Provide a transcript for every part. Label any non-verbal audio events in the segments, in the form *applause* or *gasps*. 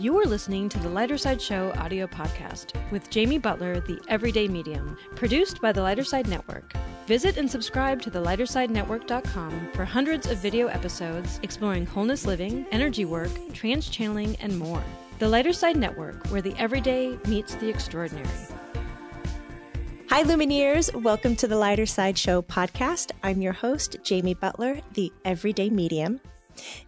You are listening to the Lighter Side Show audio podcast with Jamie Butler, the Everyday Medium, produced by the Lighter Side Network. Visit and subscribe to the lightersidenetwork.com for hundreds of video episodes exploring wholeness living, energy work, trance channeling, and more. The Lighter Side Network, where the everyday meets the extraordinary. Hi, Lumineers. Welcome to the Lighter Side Show podcast. I'm your host, Jamie Butler, the Everyday Medium.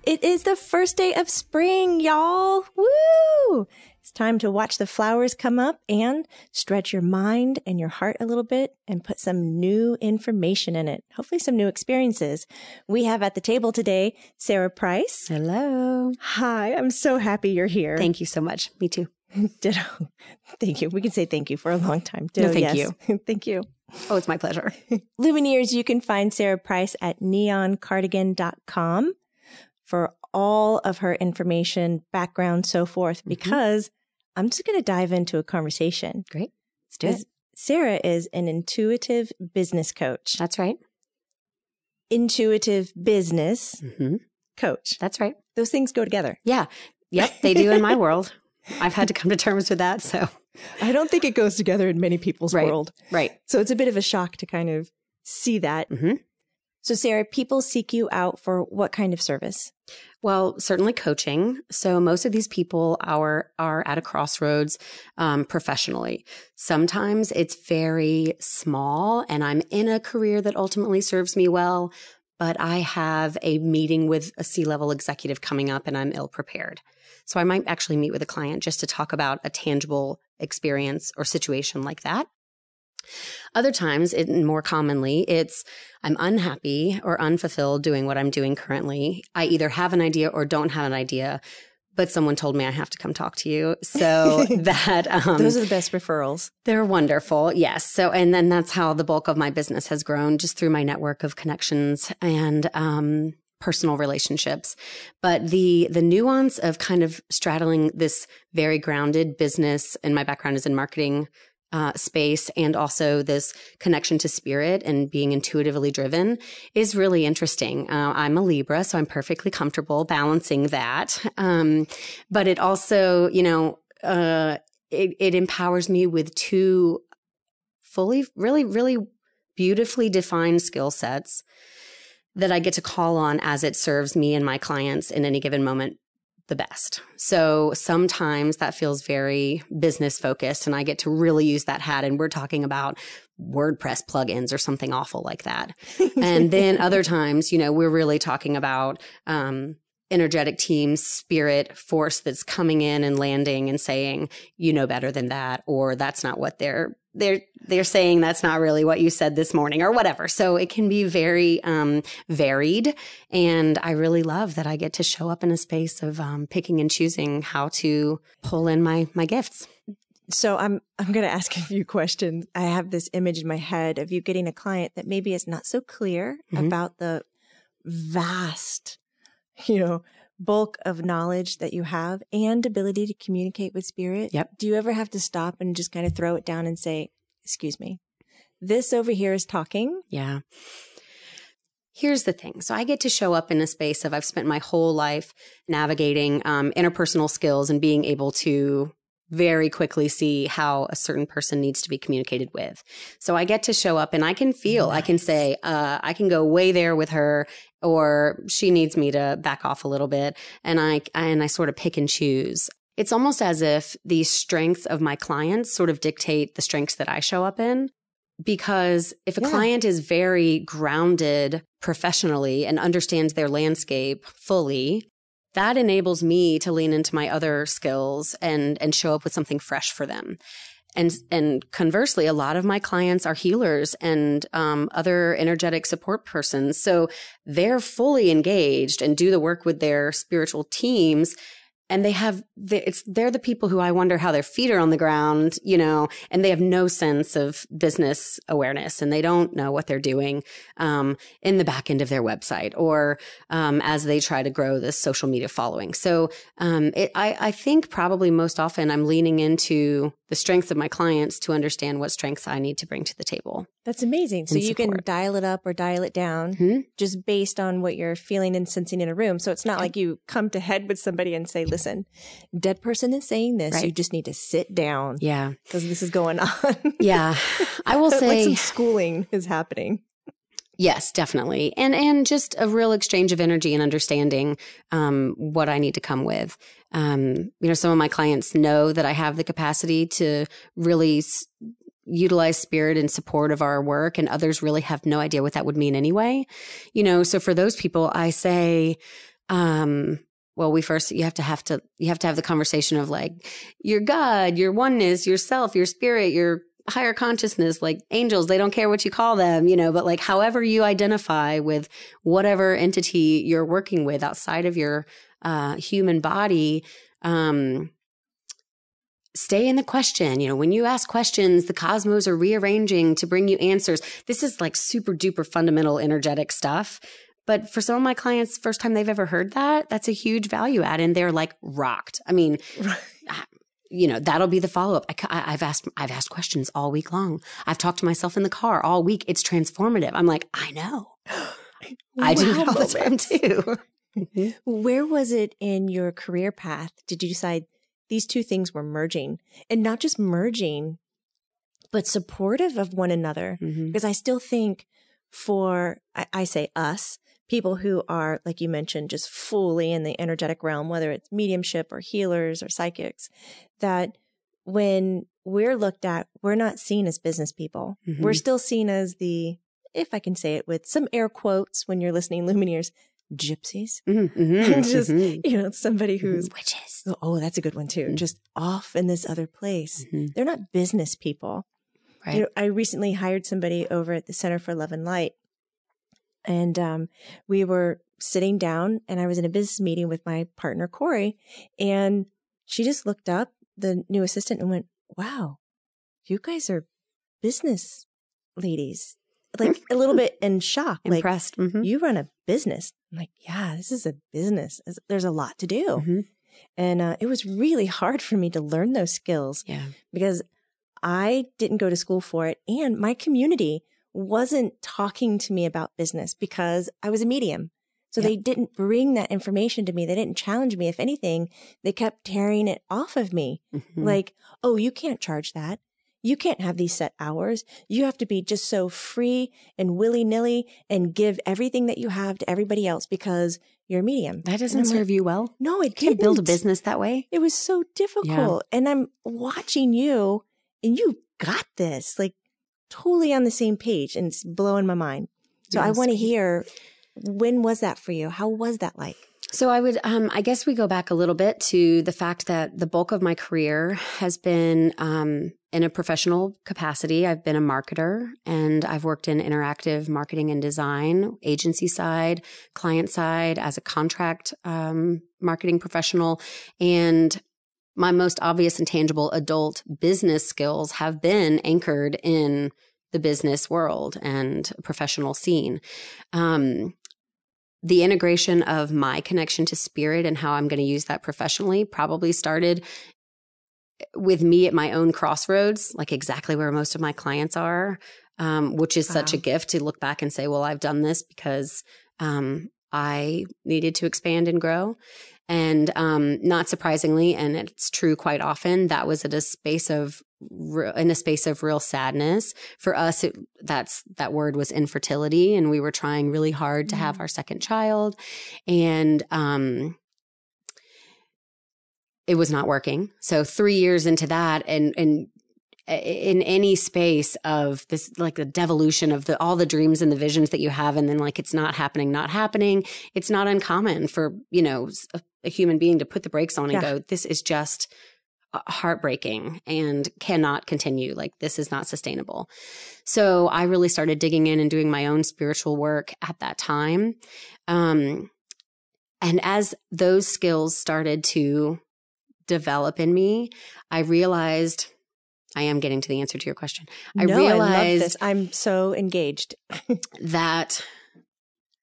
It is the first day of spring, y'all. Woo! It's time to watch the flowers come up and stretch your mind and your heart a little bit and put some new information in it. Hopefully some new experiences. We have at the table today, Sarah Price. Hello. Hi. I'm so happy you're here. Thank you so much. Me too. *laughs* Ditto. Thank you. We can say thank you for a long time. Ditto, no, thank yes. you. *laughs* thank you. Oh, it's my pleasure. *laughs* Lumineers, you can find Sarah Price at neoncardigan.com for all of her information, background, so forth, because mm-hmm. I'm just going to dive into a conversation. Great. Let's do it. Sarah is an intuitive business coach. That's right. Intuitive business mm-hmm. coach. That's right. Those things go together. Yeah. Yep. They do in my world. I've had to come to terms with that. So *laughs* I don't think it goes together in many people's right. world. Right. So it's a bit of a shock to kind of see that. Mm-hmm. So, Sarah, people seek you out for what kind of service? Well, certainly coaching. So most of these people are are at a crossroads um, professionally. Sometimes it's very small, and I'm in a career that ultimately serves me well, but I have a meeting with a C level executive coming up, and I'm ill prepared. So I might actually meet with a client just to talk about a tangible experience or situation like that. Other times, it, more commonly, it's I'm unhappy or unfulfilled doing what I'm doing currently. I either have an idea or don't have an idea, but someone told me I have to come talk to you. So *laughs* that um, those are the best referrals. They're wonderful. Yes. So and then that's how the bulk of my business has grown, just through my network of connections and um, personal relationships but the the nuance of kind of straddling this very grounded business and my background is in marketing uh, space and also this connection to spirit and being intuitively driven is really interesting. Uh, I'm a Libra, so I'm perfectly comfortable balancing that. Um, but it also, you know, uh, it, it empowers me with two fully, really, really beautifully defined skill sets that I get to call on as it serves me and my clients in any given moment the best. So sometimes that feels very business focused and I get to really use that hat and we're talking about WordPress plugins or something awful like that. *laughs* and then other times, you know, we're really talking about um, energetic team spirit force that's coming in and landing and saying you know better than that or that's not what they're they're they're saying. That's not really what you said this morning or whatever. So it can be very um, varied. And i really love that i get to show up in a space of um, picking and choosing how to pull in my my gifts. So i'm i'm going to ask *laughs* a few questions. I have this image in my head of you getting a client that maybe is not so clear mm-hmm. about the vast *laughs* you know, bulk of knowledge that you have and ability to communicate with spirit. Yep. Do you ever have to stop and just kind of throw it down and say, excuse me, this over here is talking? Yeah. Here's the thing. So I get to show up in a space of I've spent my whole life navigating um, interpersonal skills and being able to very quickly see how a certain person needs to be communicated with. So I get to show up and I can feel, nice. I can say, uh, I can go way there with her or she needs me to back off a little bit. And I, and I sort of pick and choose. It's almost as if the strengths of my clients sort of dictate the strengths that I show up in. Because if a yeah. client is very grounded professionally and understands their landscape fully, that enables me to lean into my other skills and and show up with something fresh for them and and conversely a lot of my clients are healers and um, other energetic support persons. So they're fully engaged and do the work with their spiritual teams and they have it's they're the people who I wonder how their feet are on the ground, you know, and they have no sense of business awareness and they don't know what they're doing um, in the back end of their website or um, as they try to grow this social media following. So um, it, I, I think probably most often I'm leaning into the strengths of my clients to understand what strengths I need to bring to the table. That's amazing. So you can dial it up or dial it down mm-hmm. just based on what you're feeling and sensing in a room. So it's not like you come to head with somebody and say, listen listen, dead person is saying this. Right. You just need to sit down Yeah. because this is going *laughs* on. Yeah. I will *laughs* like say some schooling is happening. Yes, definitely. And and just a real exchange of energy and understanding um, what I need to come with. Um, you know, some of my clients know that I have the capacity to really s- utilize spirit in support of our work and others really have no idea what that would mean anyway. You know, so for those people I say um well, we first you have to have to you have to have the conversation of like your God, your oneness, yourself, your spirit, your higher consciousness, like angels, they don't care what you call them, you know, but like however you identify with whatever entity you're working with outside of your uh, human body, um, stay in the question. You know, when you ask questions, the cosmos are rearranging to bring you answers. This is like super duper fundamental energetic stuff. But for some of my clients, first time they've ever heard that, that's a huge value add, and they're like rocked. I mean, you know that'll be the follow up. I, have asked I've asked questions all week long. I've talked to myself in the car all week. It's transformative. I'm like, I know. *gasps* I do Wow it all the time *laughs* too. Mhm. Where was it in your career path? Did you decide these two things were merging and not just merging, but supportive of one another? Mhm. Because I still think for, I, I say us, people who are, like you mentioned, just fully in the energetic realm, whether it's mediumship or healers or psychics, that when we're looked at, we're not seen as business people. We're Mhm. still seen as the, if I can say it with some air quotes when you're listening, Lumineers, gypsies. Mhm. Mhm. *laughs* Just- Mhm. You know, somebody who's, witches. oh, that's a good one too, Mhm. just off in this other place. They're not business people. Right. You know, I recently hired somebody over at the Center for Love and Light, and um, we were sitting down, and I was in a business meeting with my partner Corey, and she just looked up the new assistant and went, "Wow, you guys are business ladies." Like a little bit in shock, like Impressed. Mhm. you run a business. I'm like, yeah, this is a business. There's a lot to do. Mhm. And uh, it was really hard for me to learn those skills Yeah. because I didn't go to school for it. And my community wasn't talking to me about business because I was a medium. So they didn't bring that information to me. They didn't challenge me. If anything, they kept tearing it off of me. Mhm. Like, oh, you can't charge that. You can't have these set hours. You have to be just so free and willy nilly and give everything that you have to everybody else because you're a medium. that doesn't I'm like, serve you well. No, it can't build a business that way. It was so difficult. And I'm watching you and you got this, like totally on the same page and it's blowing my mind. So I want to hear when was that for you? How was that like? So I would, um, I guess we go back a little bit to the fact that the bulk of my career has been um, in a professional capacity. I've been a marketer and I've worked in interactive marketing and design, agency side, client side, as a contract um, marketing professional, and my most obvious and tangible adult business skills have been anchored in the business world and professional scene. Um, the integration of my connection to spirit and how I'm going to use that professionally probably started with me at my own crossroads, like exactly where most of my clients are, um, which is such a gift to look back and say, well, I've done this because um, I needed to expand and grow. And um, not surprisingly, and it's true quite often, that was at a space of in a space of real sadness for us. It, that's that word was infertility, and we were trying really hard to have Mm. our second child, and um, it was not working. So three years into that, and and in any space of this like the devolution of the all the dreams and the visions that you have and then like it's not happening not happening it's not uncommon for you know a, human being to put the brakes on and Yeah. go this is just uh, heartbreaking and cannot continue like this is not sustainable so i really started digging in and doing my own spiritual work at that time um and as those skills started to develop in me i realized I am getting to the answer to your question. I no, I realized this. I'm so engaged. *laughs* that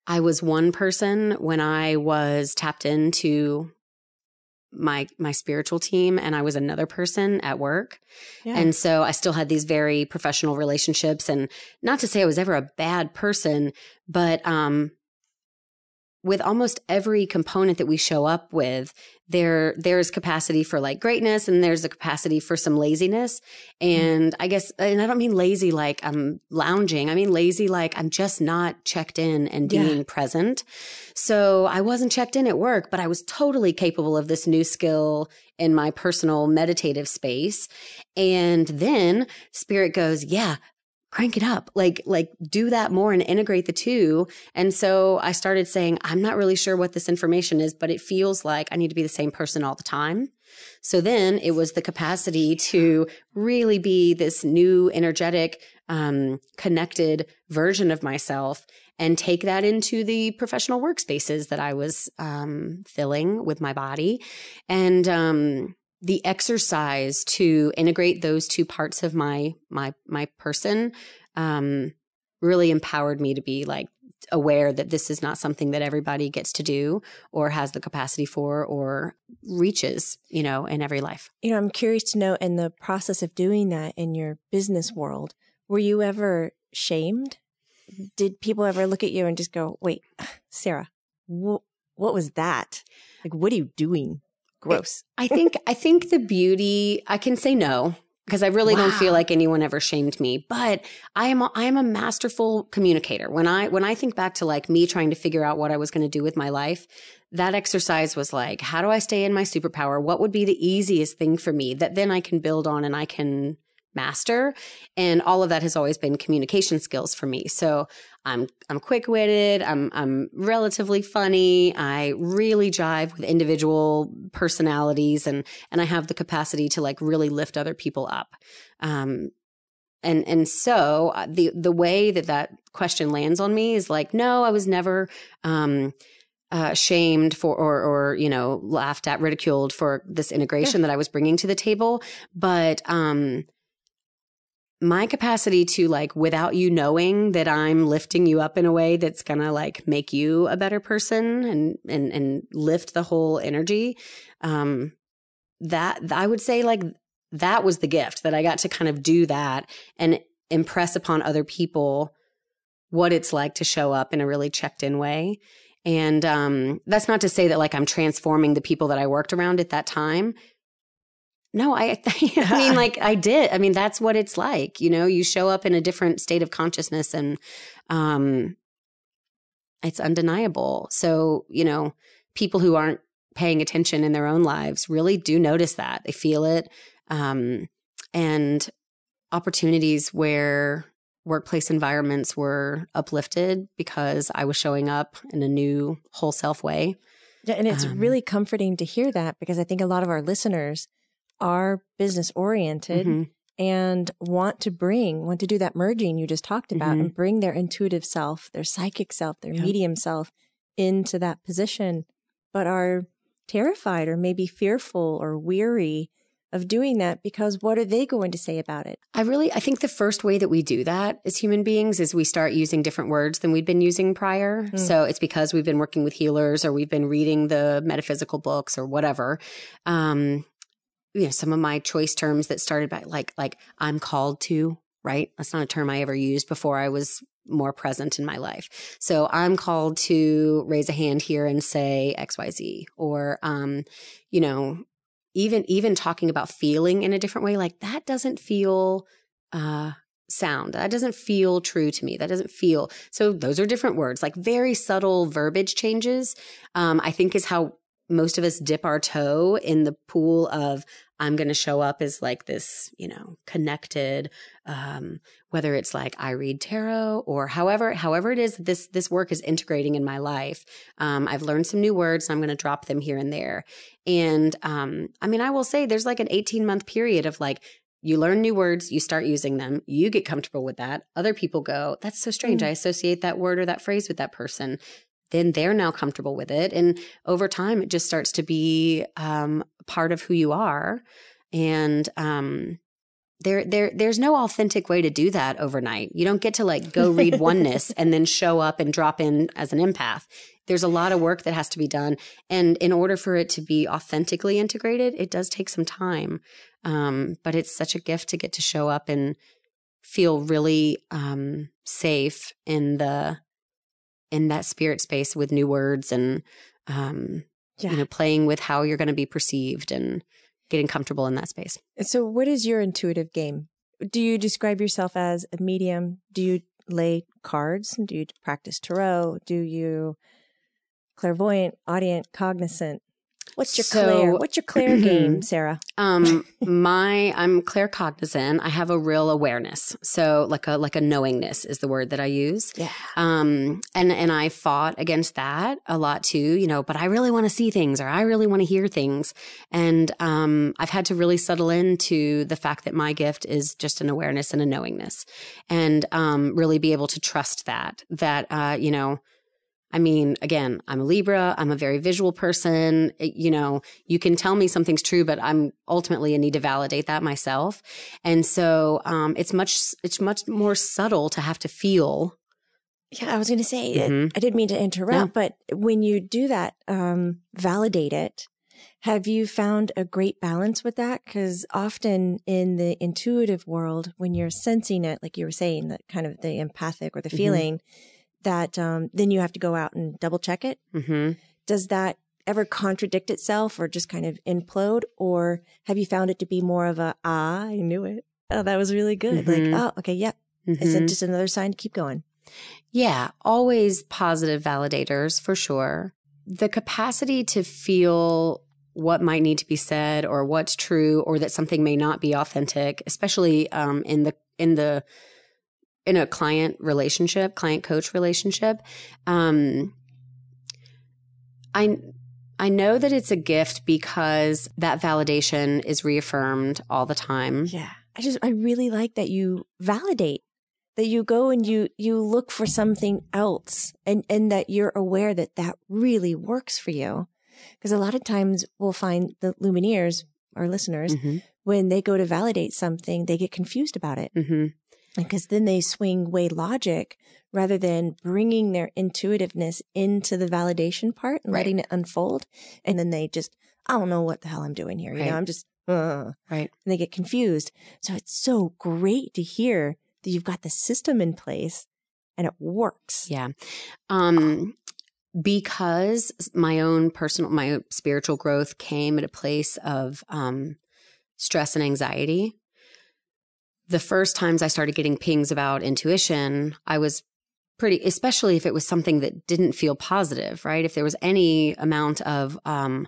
I was one person when I was tapped into my my spiritual team and I was another person at work. Yeah. And so I still had these very professional relationships and not to say I was ever a bad person, but um with almost every component that we show up with, there there's capacity for like greatness and there's a capacity for some laziness. Mm-hmm. And I guess and I don't mean lazy like I'm lounging. I mean lazy like I'm just not checked in and being yeah. present. So I wasn't checked in at work, but I was totally capable of this new skill in my personal meditative space. And then spirit goes, yeah, crank it up like like do that more and integrate the two. And so i started saying i'm not really sure what this information is but it feels like i need to be the same person all the time. So then it was the capacity to really be this new energetic um, connected version of myself and take that into the professional workspaces that i was um, filling with my body. And um, the exercise to integrate those two parts of my my my person um, really empowered me to be like aware that this is not something that everybody gets to do or has the capacity for or reaches you know in every life. You know i'm curious to know in the process of doing that in your business world were you ever shamed? Did people ever look at you and just go wait *sighs* sarah wh- what was that? Like what are you doing gross. I think I think the beauty I can say no because I really wow. don't feel like anyone ever shamed me. But I am a, I am a masterful communicator. When I when I think back to like me trying to figure out what I was going to do with my life, that exercise was like, how do I stay in my superpower? What would be the easiest thing for me that then I can build on and I can master and all of that has always been communication skills for me so i'm i'm quick-witted i'm i'm relatively funny i really jive with individual personalities and and i have the capacity to like really lift other people up um and and so uh, the the way that that question lands on me is like no i was never um uh, shamed for or or you know laughed at ridiculed for this integration yeah. that I was bringing to the table but um my capacity to like without you knowing that I'm lifting you up in a way that's going to like make you a better person and and and lift the whole energy um that I would say like that was the gift that I got to kind of do that and impress upon other people what it's like to show up in a really checked in way. And um that's not to say that like I'm transforming the people that I worked around at that time no, I, *laughs* I mean, like I did. I mean, that's what it's like. You know, you show up in a different state of consciousness and, um, it's undeniable. So, you know, people who aren't paying attention in their own lives really do notice that. They feel it. Um, and opportunities where workplace environments were uplifted because I was showing up in a new whole self way. Yeah, And it's um, really comforting to hear that because I think a lot of our listeners are business oriented mm-hmm. and want to bring, want to do that merging you just talked about mm-hmm. and bring their intuitive self, their psychic self, their medium self into that position, but are terrified or maybe fearful or weary of doing that because what are they going to say about it? I really I think the first way that we do that as human beings is we start using different words than we'd been using prior. Mm. So it's because we've been working with healers or we've been reading the metaphysical books or whatever. Um, you know, some of my choice terms that started by like, like I'm called to, right? That's not a term I ever used before I was more present in my life. So I'm called to raise a hand here and say XYZ or, um, you know, even, even talking about feeling in a different way, like that doesn't feel, uh, sound. That doesn't feel true to me. That doesn't feel. So those are different words, like very subtle verbiage changes. Um, I think is how most of us dip our toe in the pool of I'm going to show up as like this, you know, connected, um, whether it's like I read tarot or however, however it is this, this work is integrating in my life. Um, I've learned some new words and I'm going to drop them here and there. And, um, I mean, I will say there's like an 18 month period of like, you learn new words, you start using them, you get comfortable with that. Other people go, that's so strange. Mm. I associate that word or that phrase with that person then they're now comfortable with it. And over time, it just starts to be um, part of who you are. And um, there, there, there's no authentic way to do that overnight. You don't get to like go read *laughs* oneness and then show up and drop in as an empath. There's a lot of work that has to be done. And in order for it to be authentically integrated, it does take some time. Um, but it's such a gift to get to show up and feel really um, safe in the in that spirit space with new words and um, Yeah. you know playing with how you're going to be perceived and getting comfortable in that space. So, what is your intuitive game? Do you describe yourself as a medium? Do you lay cards? Do you practice tarot? Do you clairvoyant, audient, cognizant? What's your So- Claire? What's your Claire *clears throat* game, Sarah? Um, my I'm claircognizant. I have a real awareness, so like a like a knowingness is the word that I use. Yeah. Um, and and I fought against that a lot too, you know. But I really want to see things, or I really want to hear things, and um, I've had to really settle into the fact that my gift is just an awareness and a knowingness, and um, really be able to trust that. That uh, you know. I mean, again, I'm a Libra. I'm a very visual person. You know, you can tell me something's true, but I'm ultimately I need to validate that myself. And so, um, it's much, it's much more subtle to have to feel. Yeah, I was going to say, Mhm. I didn't mean to interrupt, but when you do that, um, validate it. Have you found a great balance with that? Because often in the intuitive world, when you're sensing it, like you were saying, that kind of the empathic or the Mhm. feeling, that um, then you have to go out and double check it. hmm Does that ever contradict itself or just kind of implode? Or have you found it to be more of a, ah, I knew it. Oh, that was really good. Mhm. Like, oh, okay, yep. Is it just another sign to keep going? Yeah, always positive validators for sure. The capacity to feel what might need to be said or what's true or that something may not be authentic, especially um, in the in the in a client relationship, client coach relationship. Um, I I know that it's a gift because that validation is reaffirmed all the time. Yeah. I just I really like that you validate that you go and you you look for something else and and that you're aware that that really works for you. Because a lot of times we'll find the lumineers, our listeners, hmm when they go to validate something, they get confused about it hmm because then they swing way logic rather than bringing their intuitiveness into the validation part and Right. letting it unfold. And then they just, I don't know what the hell I'm doing here. You Right. know, I'm just, uh, Right. and they get confused. So it's so great to hear that you've got the system in place and it works. Yeah. Um, because my own personal, my spiritual growth came at a place of um, stress and anxiety. The first times I started getting pings about intuition, I was pretty, especially if it was something that didn't feel positive, right? If there was any amount of um,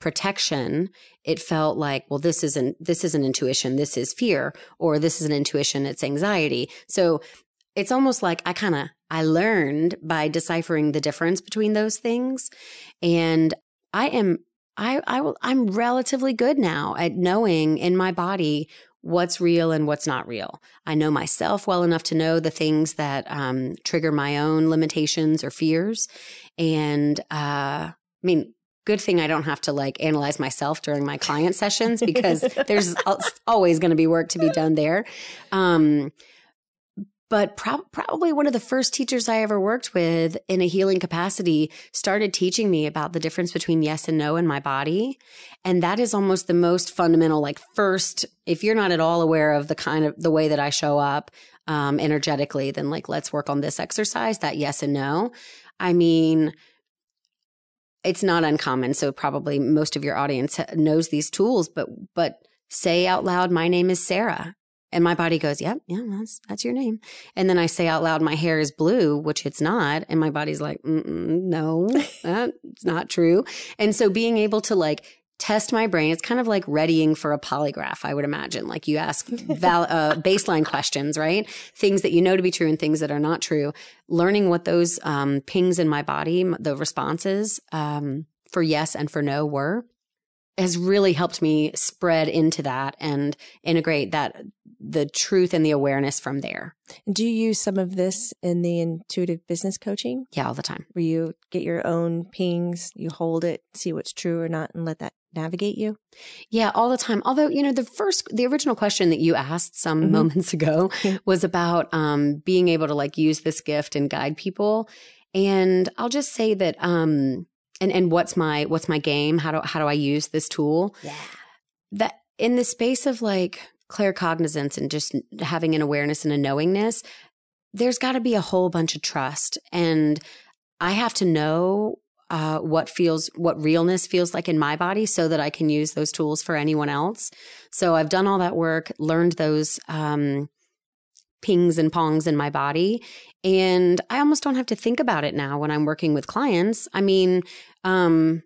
protection, it felt like, well, this isn't this isn't intuition, this is fear, or this is an intuition, it's anxiety. So it's almost like I kind of I learned by deciphering the difference between those things, and I am I I will I'm relatively good now at knowing in my body what's real and what's not real. I know myself well enough to know the things that um, trigger my own limitations or fears, and uh, I mean. Good thing I don't have to like analyze myself during my client sessions because *laughs* there's al- always going to be work to be done there. Um, but prob- probably one of the first teachers I ever worked with in a healing capacity started teaching me about the difference between yes and no in my body. And that is almost the most fundamental, like first, if you're not at all aware of the kind of the way that I show up um, energetically, then like, let's work on this exercise, that yes and no. I mean, it's not uncommon. So probably most of your audience knows these tools, but, but say out loud, my name is Sarah. And my body goes, yep, yeah, that's, that's your name. And then I say out loud, my hair is blue, which it's not. And my body's like, no, *laughs* that's not true. And so being able to like test my brain, it's kind of like readying for a polygraph, I would imagine. Like you ask val- uh, *laughs* baseline questions, right? Things that you know to be true and things that are not true. Learning what those um, pings in my body, the responses um, for yes and for no were has really helped me spread into that and integrate that the truth and the awareness from there. Do you use some of this in the intuitive business coaching Yeah, all the time. where you get your own pings, you hold it, see what's true or not, and let that navigate you? Yeah, all the time. Although, you know, the first, the original question that you asked some Mhm. moments ago *laughs* was about um, being able to like use this gift and guide people. And I'll just say that, um, and and what's my what's my game? How do how do I use this tool? Yeah. That in the space of like claircognizance and just having an awareness and a knowingness, there's got to be a whole bunch of trust and I have to know uh, what feels, what realness feels like in my body so that I can use those tools for anyone else. So I've done all that work, learned those, um, pings and pongs in my body. And I almost don't have to think about it now when I'm working with clients. I mean, um,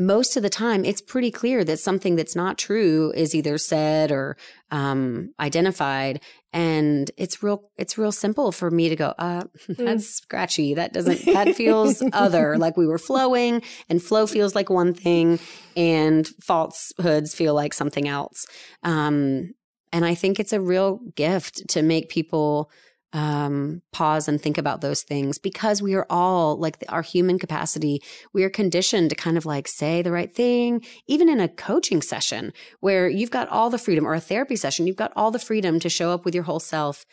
most of the time it's pretty clear that something that's not true is either said or um, identified. And it's real it's real simple for me to go uh *laughs* that's mm. scratchy. That doesn't *laughs* that feels other. Like we were flowing and flow feels like one thing and falsehoods feel like something else. Um and i think it's a real gift to make people um, pause and think about those things because we are all like the, our human capacity. We are conditioned to kind of like say the right thing, even in a coaching session where you've got all the freedom or a therapy session, you've got all the freedom to show up with your whole self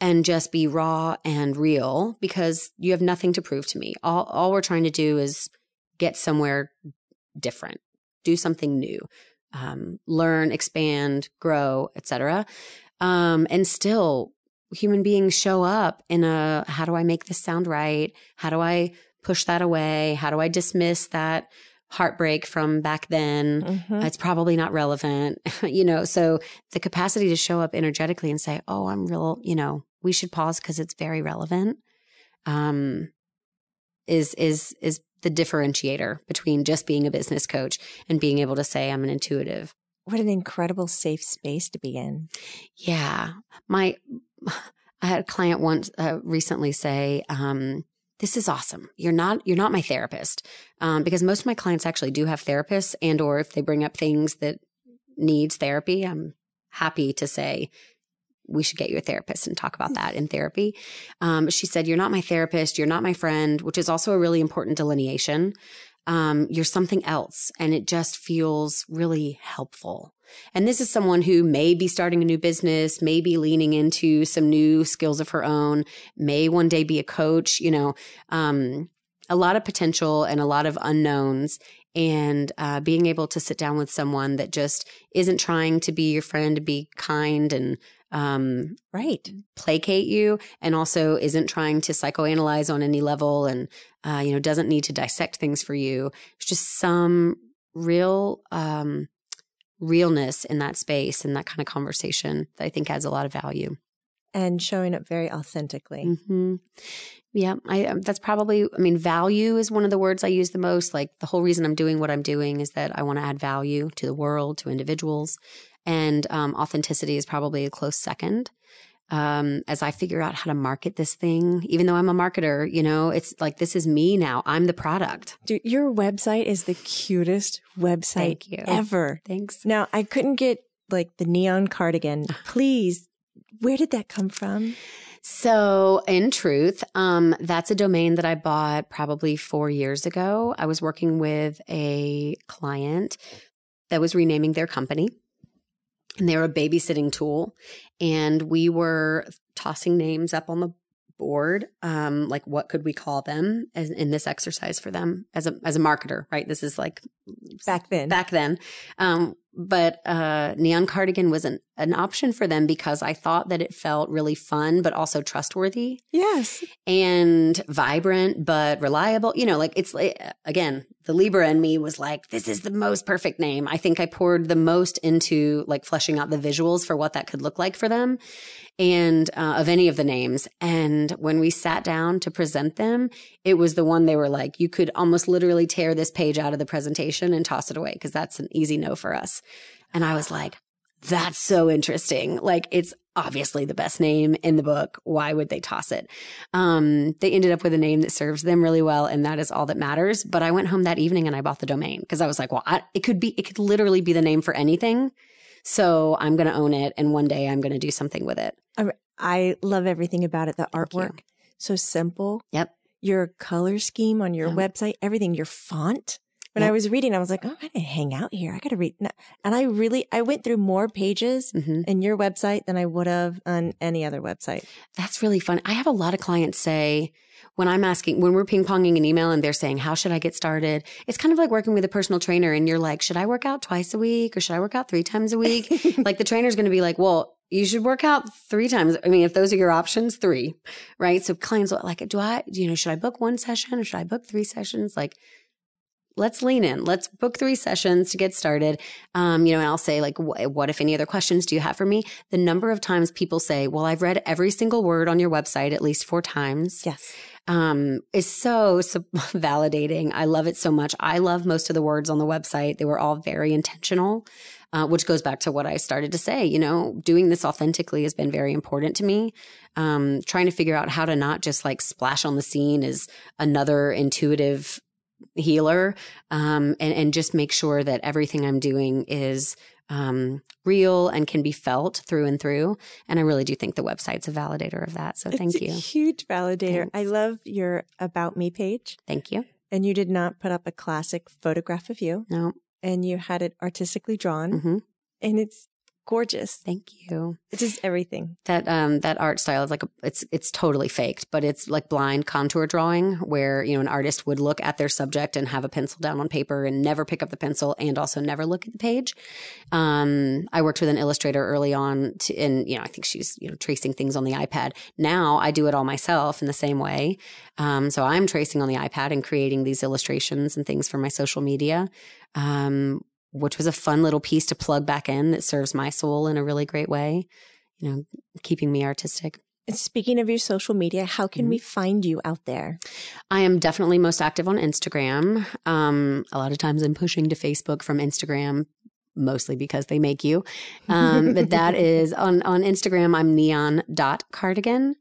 and just be raw and real because you have nothing to prove to me. All, all we're trying to do is get somewhere different, do something new, um, learn, expand, grow, etc. Um, and still human beings show up in a how do I make this sound right? How do I push that away? How do I dismiss that heartbreak from back then? Mm-hmm. It's probably not relevant, *laughs* you know. So the capacity to show up energetically and say, "Oh, I'm real," you know, we should pause because it's very relevant. Um, is is is the differentiator between just being a business coach and being able to say I'm an intuitive. What an incredible safe space to be in. Yeah. My *laughs* I had a client once uh, recently say, um, "This is awesome. You're not you're not my therapist um, because most of my clients actually do have therapists, and or if they bring up things that needs therapy, I'm happy to say." We should get you a therapist and talk about that *laughs* in therapy. Um, she said, You're not my therapist. You're not my friend, which is also a really important delineation. Um, you're something else. And it just feels really helpful. And this is someone who may be starting a new business, may be leaning into some new skills of her own, may one day be a coach, you know, um, a lot of potential and a lot of unknowns. And uh, being able to sit down with someone that just isn't trying to be your friend, be kind and um, right placate you, and also isn't trying to psychoanalyze on any level, and uh, you know doesn't need to dissect things for you. It's just some real um, realness in that space and that kind of conversation that I think adds a lot of value. And showing up very authentically. Mm-hmm. Yeah, I, um, that's probably, I mean, value is one of the words I use the most. Like the whole reason I'm doing what I'm doing is that I want to add value to the world, to individuals. And um, authenticity is probably a close second um, as I figure out how to market this thing, even though I'm a marketer, you know, it's like this is me now. I'm the product. Dude, your website is the cutest website Thank you. ever. Thanks. Now, I couldn't get like the neon cardigan. *laughs* Please, where did that come from? So, in truth, um, that's a domain that I bought probably four years ago. I was working with a client that was renaming their company and they're a babysitting tool. And we were tossing names up on the board um like what could we call them as in this exercise for them as a as a marketer right this is like back then back then um but uh, neon cardigan was an, an option for them because I thought that it felt really fun, but also trustworthy. Yes. And vibrant, but reliable. You know, like it's like, again, the Libra in me was like, this is the most perfect name. I think I poured the most into like fleshing out the visuals for what that could look like for them and uh, of any of the names. And when we sat down to present them, it was the one they were like, you could almost literally tear this page out of the presentation and toss it away because that's an easy no for us. And I was like, that's so interesting. Like it's obviously the best name in the book. Why would they toss it? Um, they ended up with a name that serves them really well, and that is all that matters. But I went home that evening and I bought the domain because I was like, well, I, it could be, it could literally be the name for anything. So I'm going to own it, and one day I'm going to do something with it. I love everything about it. The artwork, so simple. Yep. Your color scheme on your website, everything. Your font when yep. I was reading, I was like, oh, I gotta hang out here. I gotta read. And I really, I went through more pages mm-hmm. in your website than I would have on any other website. That's really fun. I have a lot of clients say, when I'm asking, when we're ping ponging an email and they're saying, how should I get started? It's kind of like working with a personal trainer and you're like, should I work out twice a week or should I work out three times a week? *laughs* like the trainer's going to be like, well, you should work out three times. I mean, if those are your options, three, right? So clients are like, do I, you know, should I book one session or should I book three sessions? Like, let's lean in. Let's book three sessions to get started. Um, you know, and I'll say like, what if any other questions do you have for me? The number of times people say, well, I've read every single word on your website at least four times. Yes. Um, is so, so *laughs* validating. I love it so much. I love most of the words on the website. They were all very intentional uh, which goes back to what I started to say. You know, doing this authentically has been very important to me. Um, trying to figure out how to not just like splash on the scene as another intuitive healer, um, and and just make sure that everything I'm doing is um, real and can be felt through and through. And I really do think the website's a validator of that. So it's thank you. huge validator. Thanks. I love your About Me page. Thank you. And you did not put up a classic photograph of you. No and you had it artistically drawn mm-hmm. and it's gorgeous. Thank you. It is just everything. That um that art style is like a, it's it's totally faked, but it's like blind contour drawing where you know an artist would look at their subject and have a pencil down on paper and never pick up the pencil and also never look at the page. Um, I worked with an illustrator early on, to, and you know I think she's you know tracing things on the iPad. Now I do it all myself in the same way. Um, so I'm tracing on the iPad and creating these illustrations and things for my social media. Um, which was a fun little piece to plug back in that serves my soul in a really great way, you know, keeping me artistic. Speaking of your social media, how can mm-hmm. we find you out there? I am definitely most active on Instagram. Um, a lot of times I'm pushing to Facebook from Instagram mostly because they make you. Um, but that *laughs* is on, on Instagram, I'm neon.cardigan.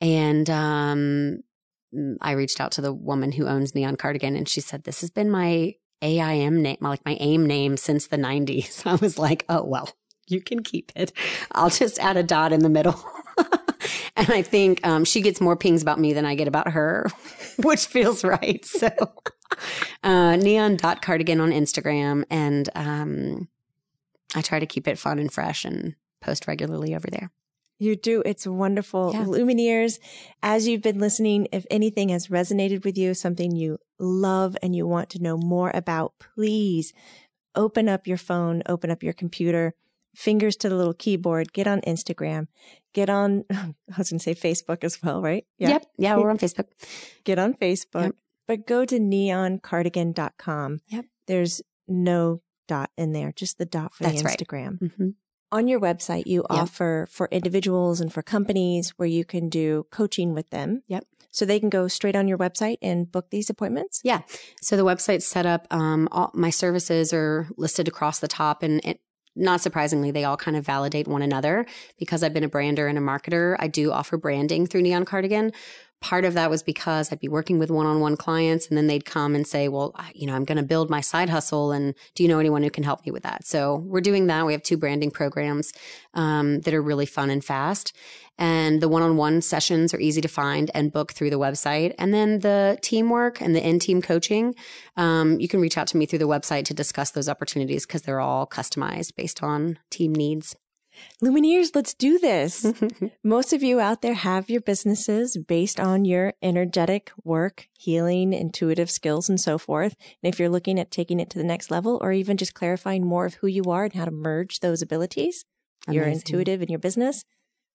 And um, I reached out to the woman who owns Neon Cardigan and she said, This has been my AIM name, like my AIM name since the 90s. *laughs* I was like, oh, well, you can keep it. I'll just add a dot in the middle. *laughs* and I think um, she gets more pings about me than I get about her, *laughs* which feels right. So, uh, neon dot cardigan on Instagram. And um, I try to keep it fun and fresh and post regularly over there. You do. It's wonderful. Yeah. Lumineers, as you've been listening, if anything has resonated with you, something you love and you want to know more about, please open up your phone, open up your computer, fingers to the little keyboard, get on Instagram, get on, *laughs* I was going to say Facebook as well, right? Yeah. Yep. Yeah, we're on *laughs* Facebook. Get on Facebook, yep. but go to neoncardigan.com. Yep. There's no dot in there, just the dot for That's the Instagram. Right. Mm-hmm on your website, you yep. offer for individuals and for companies where you can do coaching with them. Yep. So they can go straight on your website and book these appointments? Yeah. So the website's set up. Um, all my services are listed across the top and it, not surprisingly, they all kind of validate one another because I've been a brander and a marketer. I do offer branding through Neon Cardigan, part of that was because I'd be working with one on one clients and then they'd come and say, well, you know, I'm going to build my side hustle. And do you know anyone who can help me with that? So we're doing that. We have two branding programs um, that are really fun and fast. And the one on one sessions are easy to find and book through the website. And then the teamwork and the in team coaching, um, you can reach out to me through the website to discuss those opportunities because they're all customized based on team needs. Lumineers, let's do this. *laughs* Most of you out there have your businesses based on your energetic work, healing, intuitive skills, and so forth. And if you're looking at taking it to the next level or even just clarifying more of who you are and how to merge those abilities, Amazing. you're intuitive in your business,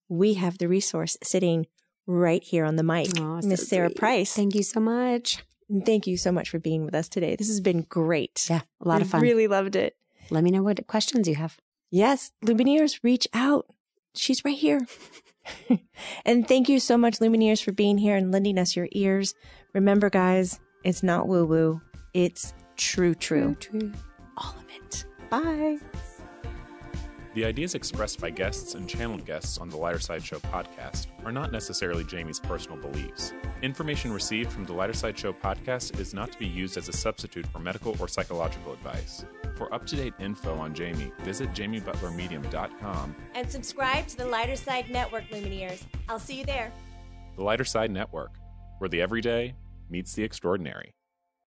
we have the resource sitting right here on the mic. Oh, Miss so Sarah Price. Thank you so much. Thank you so much for being with us today. This has been great. Yeah, a lot I of fun. Really loved it. Let me know what questions you have. Yes, Lumineers, reach out. She's right here. *laughs* and thank you so much, Lumineers, for being here and lending us your ears. Remember, guys, it's not woo woo, it's true, true. True, true. All of it. Bye. The ideas expressed by guests and channeled guests on the Lighter Side Show podcast are not necessarily Jamie's personal beliefs. Information received from the Lighter Side Show podcast is not to be used as a substitute for medical or psychological advice. For up to date info on Jamie, visit jamiebutlermedium.com and subscribe to the Lighter Side Network, Lumineers. I'll see you there. The Lighter Side Network, where the everyday meets the extraordinary.